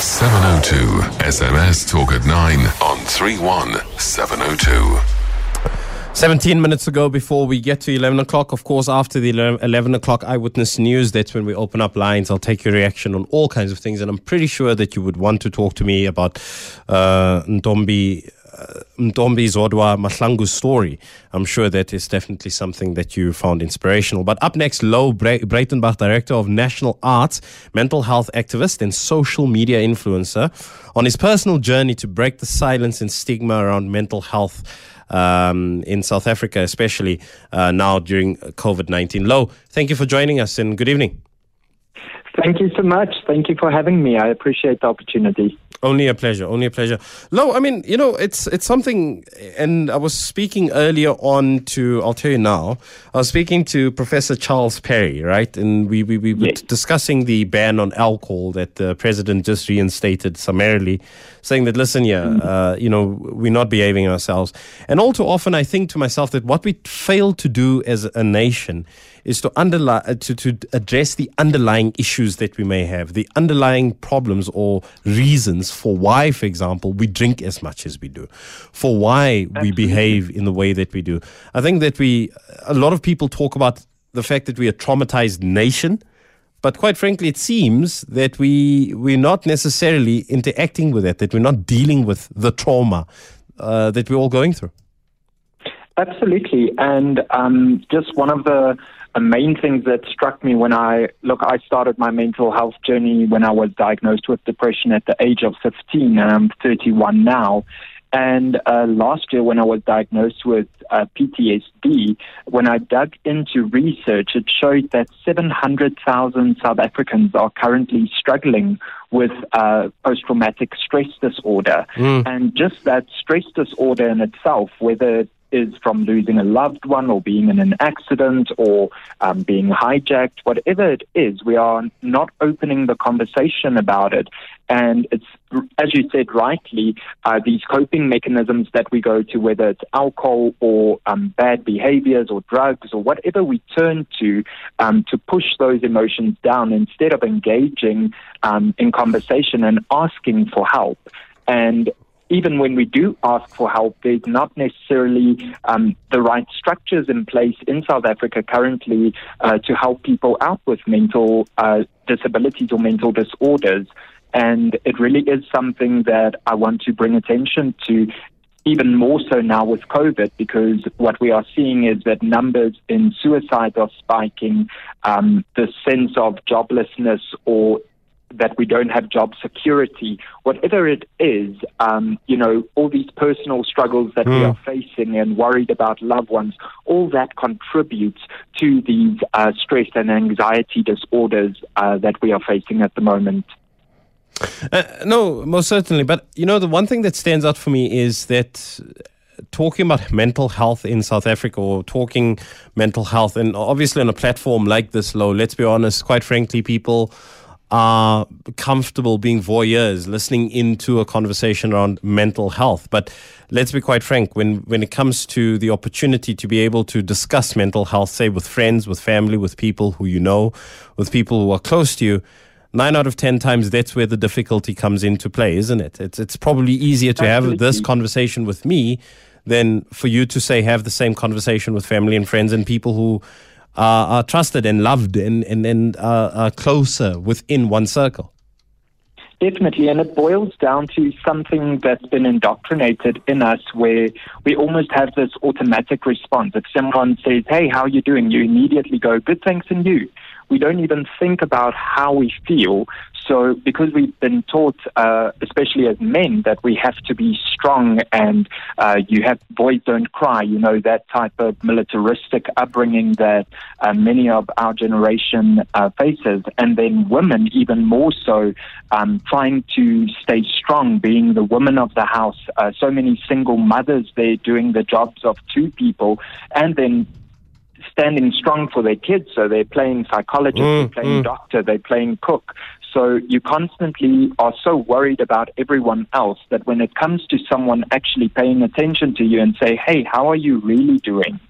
702 SMS talk at 9 on 31702. 17 minutes ago, before we get to 11 o'clock, of course, after the 11 o'clock eyewitness news, that's when we open up lines. I'll take your reaction on all kinds of things. And I'm pretty sure that you would want to talk to me about uh, Ntombi Ntombi Zodwa Mahlangu's story. I'm sure that is definitely something that you found inspirational. But up next, Louw Breytenbach, Director of National Arts, mental health activist, and social media influencer, on his personal journey to break the silence and stigma around mental health. Um, in South Africa, especially uh, now during COVID 19. Louw, thank you for joining us and good evening. Thank you so much. Thank you for having me. I appreciate the opportunity. Only a pleasure. Only a pleasure. No, I mean, you know, it's it's something, and I was speaking earlier on to, I'll tell you now, I was speaking to Professor Charles Parry, right? And we, we, we were yes. discussing the ban on alcohol that the president just reinstated summarily, saying that, listen, yeah, mm. uh, you know, we're not behaving ourselves. And all too often, I think to myself that what we fail to do as a nation is to, underlie, uh, to, to address the underlying issues that we may have, the underlying problems or reasons for why, for example, we drink as much as we do, for why Absolutely. we behave in the way that we do. I think that we, a lot of people talk about the fact that we are a traumatized nation. But quite frankly, it seems that we we're not necessarily interacting with it, that we're not dealing with the trauma uh, that we're all going through. Absolutely, and um, just one of the the main things that struck me when I look, I started my mental health journey when I was diagnosed with depression at the age of 15, and I'm 31 now. And uh, last year, when I was diagnosed with uh, PTSD, when I dug into research, it showed that 700,000 South Africans are currently struggling with uh, post traumatic stress disorder. Mm. And just that stress disorder in itself, whether is from losing a loved one or being in an accident or um, being hijacked, whatever it is, we are not opening the conversation about it. And it's, as you said rightly, uh, these coping mechanisms that we go to, whether it's alcohol or um, bad behaviors or drugs or whatever we turn to um, to push those emotions down instead of engaging um, in conversation and asking for help. And even when we do ask for help, there's not necessarily um, the right structures in place in South Africa currently uh, to help people out with mental uh, disabilities or mental disorders. And it really is something that I want to bring attention to even more so now with COVID, because what we are seeing is that numbers in suicide are spiking. Um, the sense of joblessness or that we don't have job security, whatever it is, um, you know, all these personal struggles that mm. we hmm. are facing and worried about loved ones, all that contributes to these uh, stress and anxiety disorders uh, that we are facing at the moment. Uh, no, most certainly. But, you know, the one thing that stands out for me is that talking about mental health in South Africa or talking mental health, and obviously on a platform like this, Louw, let's be honest, quite frankly, people are comfortable being voyeurs, listening into a conversation around mental health. But let's be quite frank, when, when it comes to the opportunity to be able to discuss mental health, say with friends, with family, with people who you know, with people who are close to you, nine out of ten times that's where the difficulty comes into play, isn't it? It's, it's probably easier to Absolutely. have this conversation with me than for you to say have the same conversation with family and friends and people who are, trusted and loved and, and, and are closer within one circle. Definitely, and it boils down to something that's been indoctrinated in us where we almost have this automatic response. If someone says, Hey, how are you doing? You immediately go, Good, thanks, and you. We don't even think about how we feel. So, because we've been taught, uh, especially as men, that we have to be strong and uh, you have boys don't cry, you know, that type of militaristic upbringing that uh, many of our generation uh, faces, and then women even more so, um, trying to stay strong, being the woman of the house. Uh, so many single mothers there doing the jobs of two people, and then standing strong for their kids. So they're playing psychologist, mm, they're playing mm. doctor, they're playing cook. So you constantly are so worried about everyone else that when it comes to someone actually paying attention to you and say, hey, how are you really doing?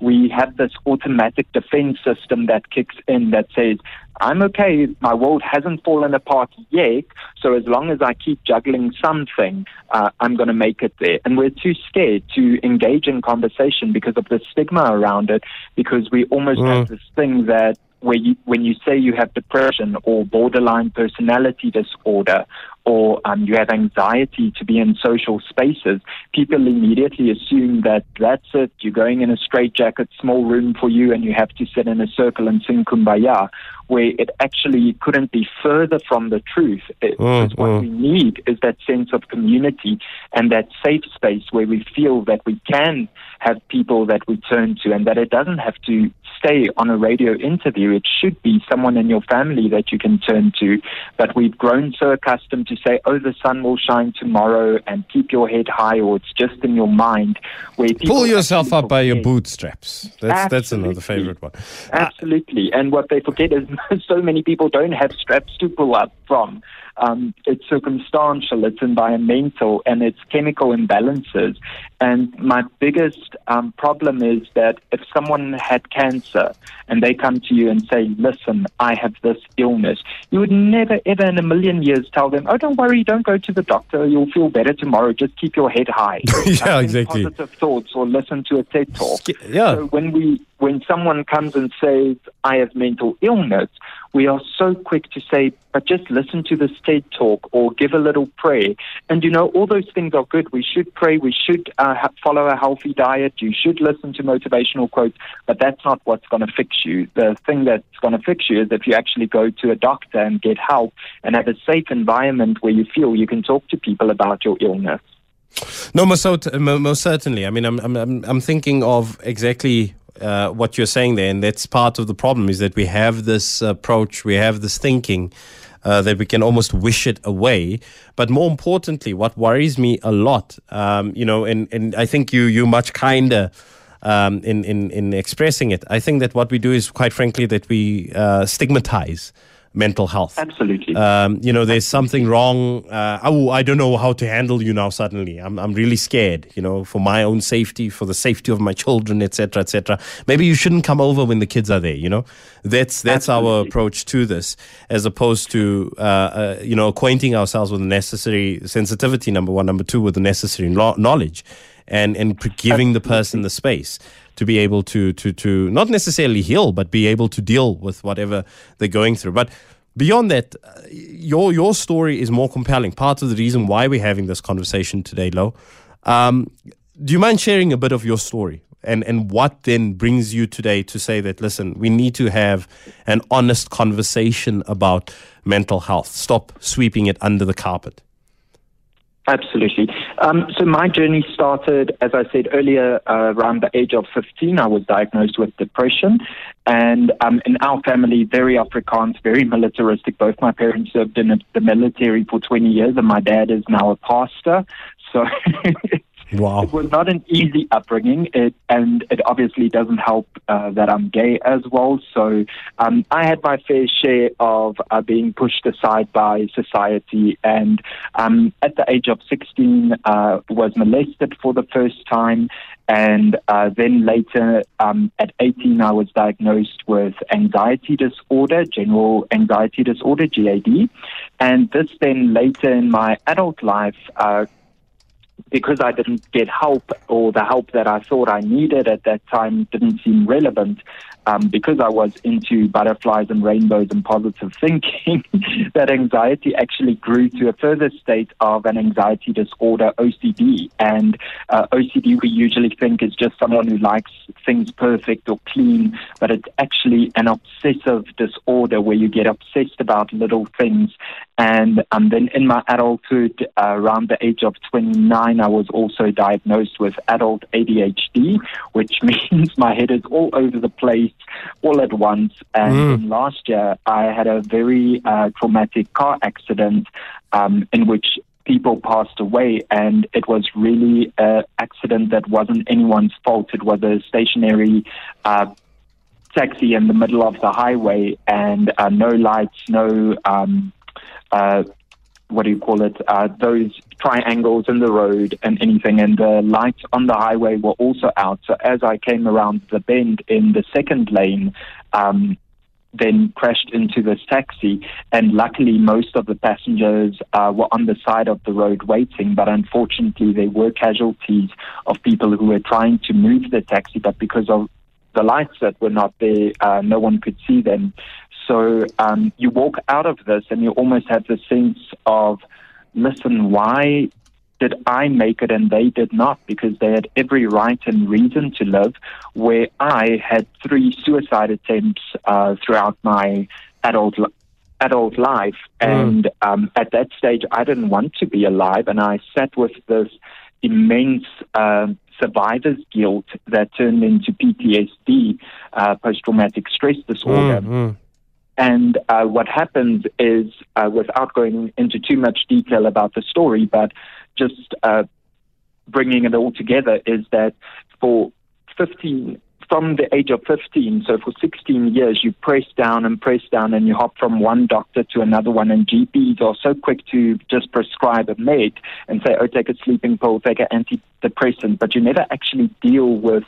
we have this automatic defense system that kicks in that says, I'm okay. My world hasn't fallen apart yet. So as long as I keep juggling something, uh, I'm going to make it there. And we're too scared to engage in conversation because of the stigma around it, because we almost Mm. have this thing that where you, when you say you have depression or borderline personality disorder or um, you have anxiety to be in social spaces, people immediately assume that that's it. You're going in a straitjacket, small room for you, and you have to sit in a circle and sing kumbaya. Where it actually couldn't be further from the truth. It, Mm, what mm. we need is that sense of community and that safe space where we feel that we can have people that we turn to, and that it doesn't have to stay on a radio interview. It should be someone in your family that you can turn to. But we've grown so accustomed to say, oh, the sun will shine tomorrow and keep your head high, or it's just in your mind. Where people Pull yourself up by your bootstraps. That's that's another favorite one. Absolutely. And what they forget is so many people don't have straps to pull up from. Um, it's circumstantial, it's environmental, and it's chemical imbalances. And my biggest um, problem is that if someone had cancer and they come to you and say, Listen, I have this illness, you would never, ever in a million years tell them, Oh, don't worry, don't go to the doctor, you'll feel better tomorrow, just keep your head high. Yeah, exactly. Positive thoughts or listen to a TED talk. Yeah. So when we when someone comes and says I have mental illness, we are so quick to say, but just listen to this TED talk or give a little prayer. And you know, all those things are good. We should pray. We should uh, follow a healthy diet. You should listen to motivational quotes. But that's not what's going to fix you. The thing that's going to fix you is if you actually go to a doctor and get help and have a safe environment where you feel you can talk to people about your illness. No, most, most certainly. I mean, I'm, I'm, I'm, I'm thinking of exactly uh, what you're saying there, and that's part of the problem is that we have this approach, we have this thinking uh, that we can almost wish it away. But more importantly, what worries me a lot, um, you know, and, and I think you you much kinder. Um, in, in, in expressing it, I think that what we do is quite frankly that we uh, stigmatize mental health. Absolutely. Um, you know, there's something wrong. Uh, oh, I don't know how to handle you now. Suddenly, I'm I'm really scared. You know, for my own safety, for the safety of my children, etc., etc. Maybe you shouldn't come over when the kids are there. You know, that's that's our approach to this, as opposed to uh, uh, you know acquainting ourselves with the necessary sensitivity. Number one, number two, with the necessary lo- knowledge, and and giving the person the space to be able to to to not necessarily heal, but be able to deal with whatever they're going through. But beyond that, uh, your your story is more compelling. Part of the reason why we're having this conversation today, Louw. Um, do you mind sharing a bit of your story? And, and what then brings you today to say that, listen, we need to have an honest conversation about mental health. Stop sweeping it under the carpet. Absolutely. Um, so my journey started, as I said earlier, uh, around the age of 15. I was diagnosed with depression. And um, in our family, very Afrikaans, very militaristic. Both my parents served in the military for 20 years, and my dad is now a pastor. So Wow. it was not an easy upbringing, it, and it obviously doesn't help uh, that I'm gay as well. So um, I had my fair share of uh, being pushed aside by society, and um, at the age of 16, uh, was molested for the first time, and uh, then later um, at 18, I was diagnosed with anxiety disorder, general anxiety disorder (GAD), and this then later in my adult life. Uh, because I didn't get help or the help that I thought I needed at that time didn't seem relevant, um, because I was into butterflies and rainbows and positive thinking, that anxiety actually grew to a further state of an anxiety disorder, OCD. And uh, OCD we usually think is just someone who likes things perfect or clean, but it's actually an obsessive disorder where you get obsessed about little things. And um, then in my adulthood, uh, around the age of 29, I was also diagnosed with adult ADHD, which means my head is all over the place all at once. And Mm. last year, I had a very uh, traumatic car accident um, in which people passed away, and it was really an accident that wasn't anyone's fault. It was a stationary uh, taxi in the middle of the highway, and uh, no lights, no um, uh, what do you call it? Uh, those triangles in the road and anything, and the lights on the highway were also out. So as I came around the bend in the second lane, um, then crashed into this taxi. And luckily, most of the passengers uh, were on the side of the road waiting. But unfortunately, there were casualties of people who were trying to move the taxi, but because of the lights that were not there, uh, no one could see them. So um, you walk out of this and you almost have the sense of, listen, why did I make it and they did not because they had every right and reason to live, where I had three suicide attempts uh, throughout my adult adult life, mm. and um, at that stage I didn't want to be alive, and I sat with this immense. Uh, survivor's guilt that turned into PTSD, uh, post traumatic stress disorder. Mm, And uh, what happens is, uh, without going into too much detail about the story, but just uh, bringing it all together is that for 15, from the age of 15, so for 16 years, you press down and press down and you hop from one doctor to another one. And GPs are so quick to just prescribe a med and say, oh, take a sleeping pill, take an antidepressant, but you never actually deal with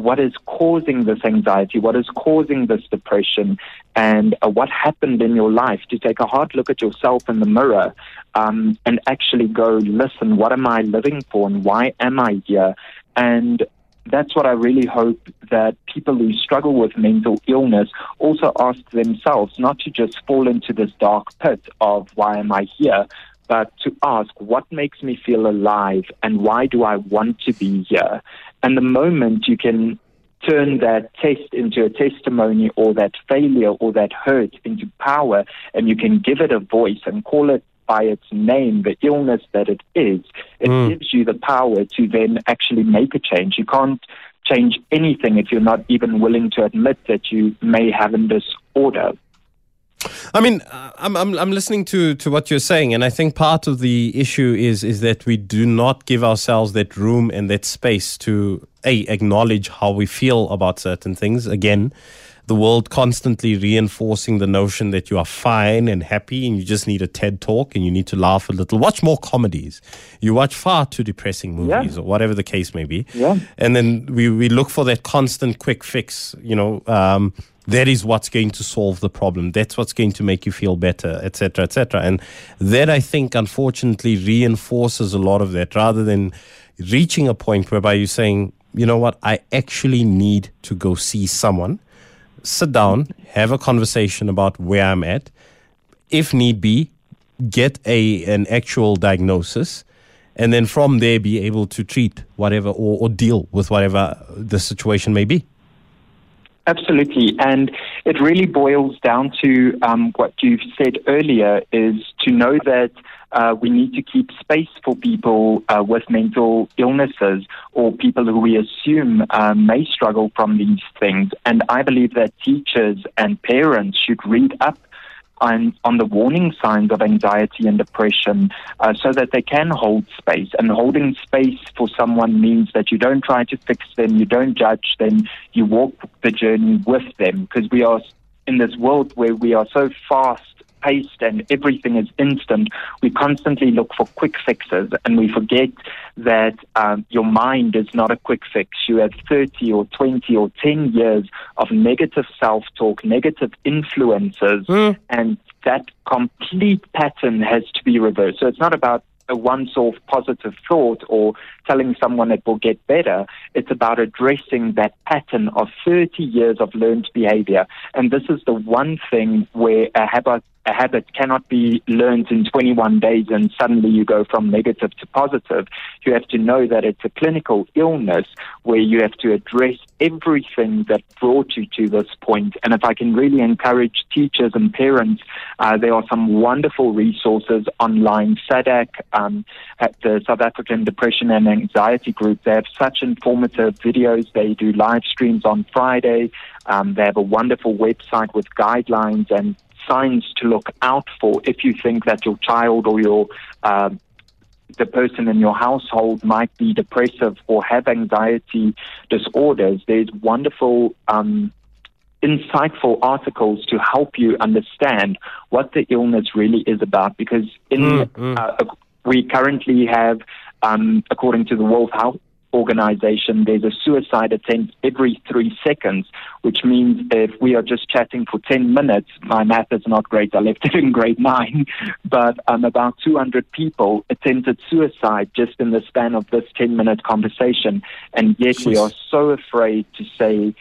what is causing this anxiety, what is causing this depression, and uh, what happened in your life. To take a hard look at yourself in the mirror um, and actually go, listen, what am I living for and why am I here? And that's what I really hope that people who struggle with mental illness also ask themselves, not to just fall into this dark pit of why am I here, but to ask what makes me feel alive and why do I want to be here? And the moment you can turn that test into a testimony or that failure or that hurt into power and you can give it a voice and call it by its name, the illness that it is, it mm. gives you the power to then actually make a change. You can't change anything if you're not even willing to admit that you may have a disorder. I mean, uh, I'm, I'm, I'm listening to, to what you're saying, and I think part of the issue is is that we do not give ourselves that room and that space to a acknowledge how we feel about certain things. Again, the world constantly reinforcing the notion that you are fine and happy and you just need a TED talk and you need to laugh a little. Watch more comedies. You watch far too depressing movies yeah. or whatever the case may be. Yeah. And then we, we look for that constant quick fix, you know, um, that is what's going to solve the problem. That's what's going to make you feel better, etc., etc. And that I think, unfortunately, reinforces a lot of that rather than reaching a point whereby you're saying, you know what, I actually need to go see someone sit down, have a conversation about where I'm at. If need be, get a an actual diagnosis, and then from there be able to treat whatever or, or deal with whatever the situation may be. Absolutely. And it really boils down to um, what you've said earlier is to know that uh, we need to keep space for people uh, with mental illnesses or people who we assume uh, may struggle from these things. And I believe that teachers and parents should read up on, on the warning signs of anxiety and depression uh, so that they can hold space. And holding space for someone means that you don't try to fix them, you don't judge them, you walk the journey with them because we are in this world where we are so fast paced and everything is instant, we constantly look for quick fixes and we forget that um, your mind is not a quick fix. You have 30 or 20 or 10 years of negative self talk, negative influences, mm. and that complete pattern has to be reversed. So it's not about a once off positive thought or telling someone it will get better. It's about addressing that pattern of 30 years of learned behavior. And this is the one thing where a habit a habit cannot be learned in 21 days and suddenly you go from negative to positive. You have to know that it's a clinical illness where you have to address everything that brought you to this point. And if I can really encourage teachers and parents, uh, there are some wonderful resources online. SADAG, um, at the South African Depression and Anxiety Group, they have such informative videos. They do live streams on Friday. Um, they have a wonderful website with guidelines and signs to look out for if you think that your child or your uh, the person in your household might be depressive or have anxiety disorders. There's wonderful um, insightful articles to help you understand what the illness really is about. Because in Mm, uh, we currently have, um, according to the World Health Organization, there's a suicide attempt every three seconds, which means if we are just chatting for 10 minutes, my math is not great, I left it in grade nine, but um, about 200 people attempted suicide just in the span of this 10 minute conversation. And yet we are so afraid to say,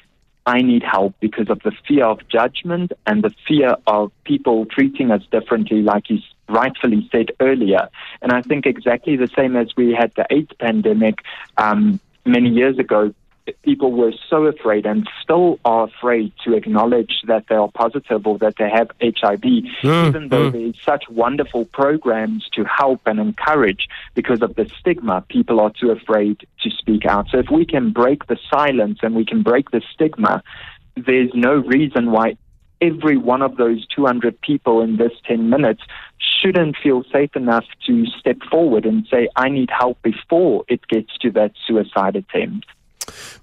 I need help because of the fear of judgment and the fear of people treating us differently, like you rightfully said earlier. And I think exactly the same as we had the AIDS pandemic um, many years ago. People were so afraid and still are afraid to acknowledge that they are positive or that they have HIV, even though there's such wonderful programs to help and encourage because of the stigma. People are too afraid to speak out. So if we can break the silence and we can break the stigma, there's no reason why every one of those 200 people in this 10 minutes shouldn't feel safe enough to step forward and say, I need help before it gets to that suicide attempt.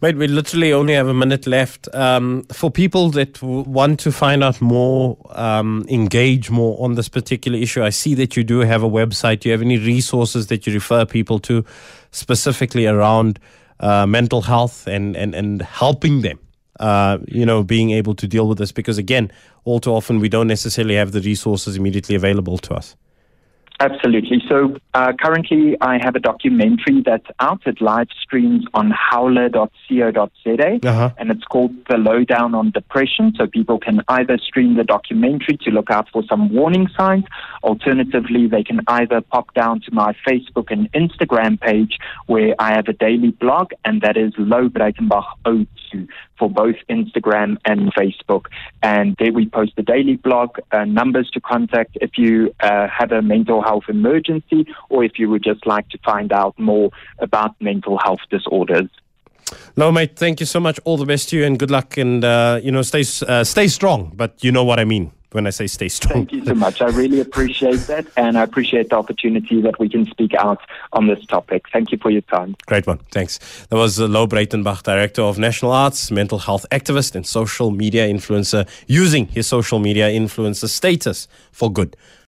Mate, we literally only have a minute left. Um, for people that want to find out more, um, engage more on this particular issue, I see that you do have a website. Do you have any resources that you refer people to specifically around uh, mental health and, and, and helping them? Uh, you know, being able to deal with this because again, all too often we don't necessarily have the resources immediately available to us. Absolutely. So uh, currently, I have a documentary that's out. It live streams on howler.co.za, Uh-huh. and it's called The Lowdown on Depression. So people can either stream the documentary to look out for some warning signs. Alternatively, they can either pop down to my Facebook and Instagram page where I have a daily blog, and that is Louw Breytenbach 02 for both Instagram and Facebook. And there we post the daily blog, uh, numbers to contact if you uh, have a mental health emergency or if you would just like to find out more about mental health disorders. No, mate. Thank you so much. All the best to you, and good luck. And uh, you know, stay uh, stay strong. But you know what I mean when I say stay strong. Thank you so much. I really appreciate that, and I appreciate the opportunity that we can speak out on this topic. Thank you for your time. Great one. Thanks. That was Louw Breytenbach, Director of National Arts, mental health activist, and social media influencer, using his social media influencer status for good.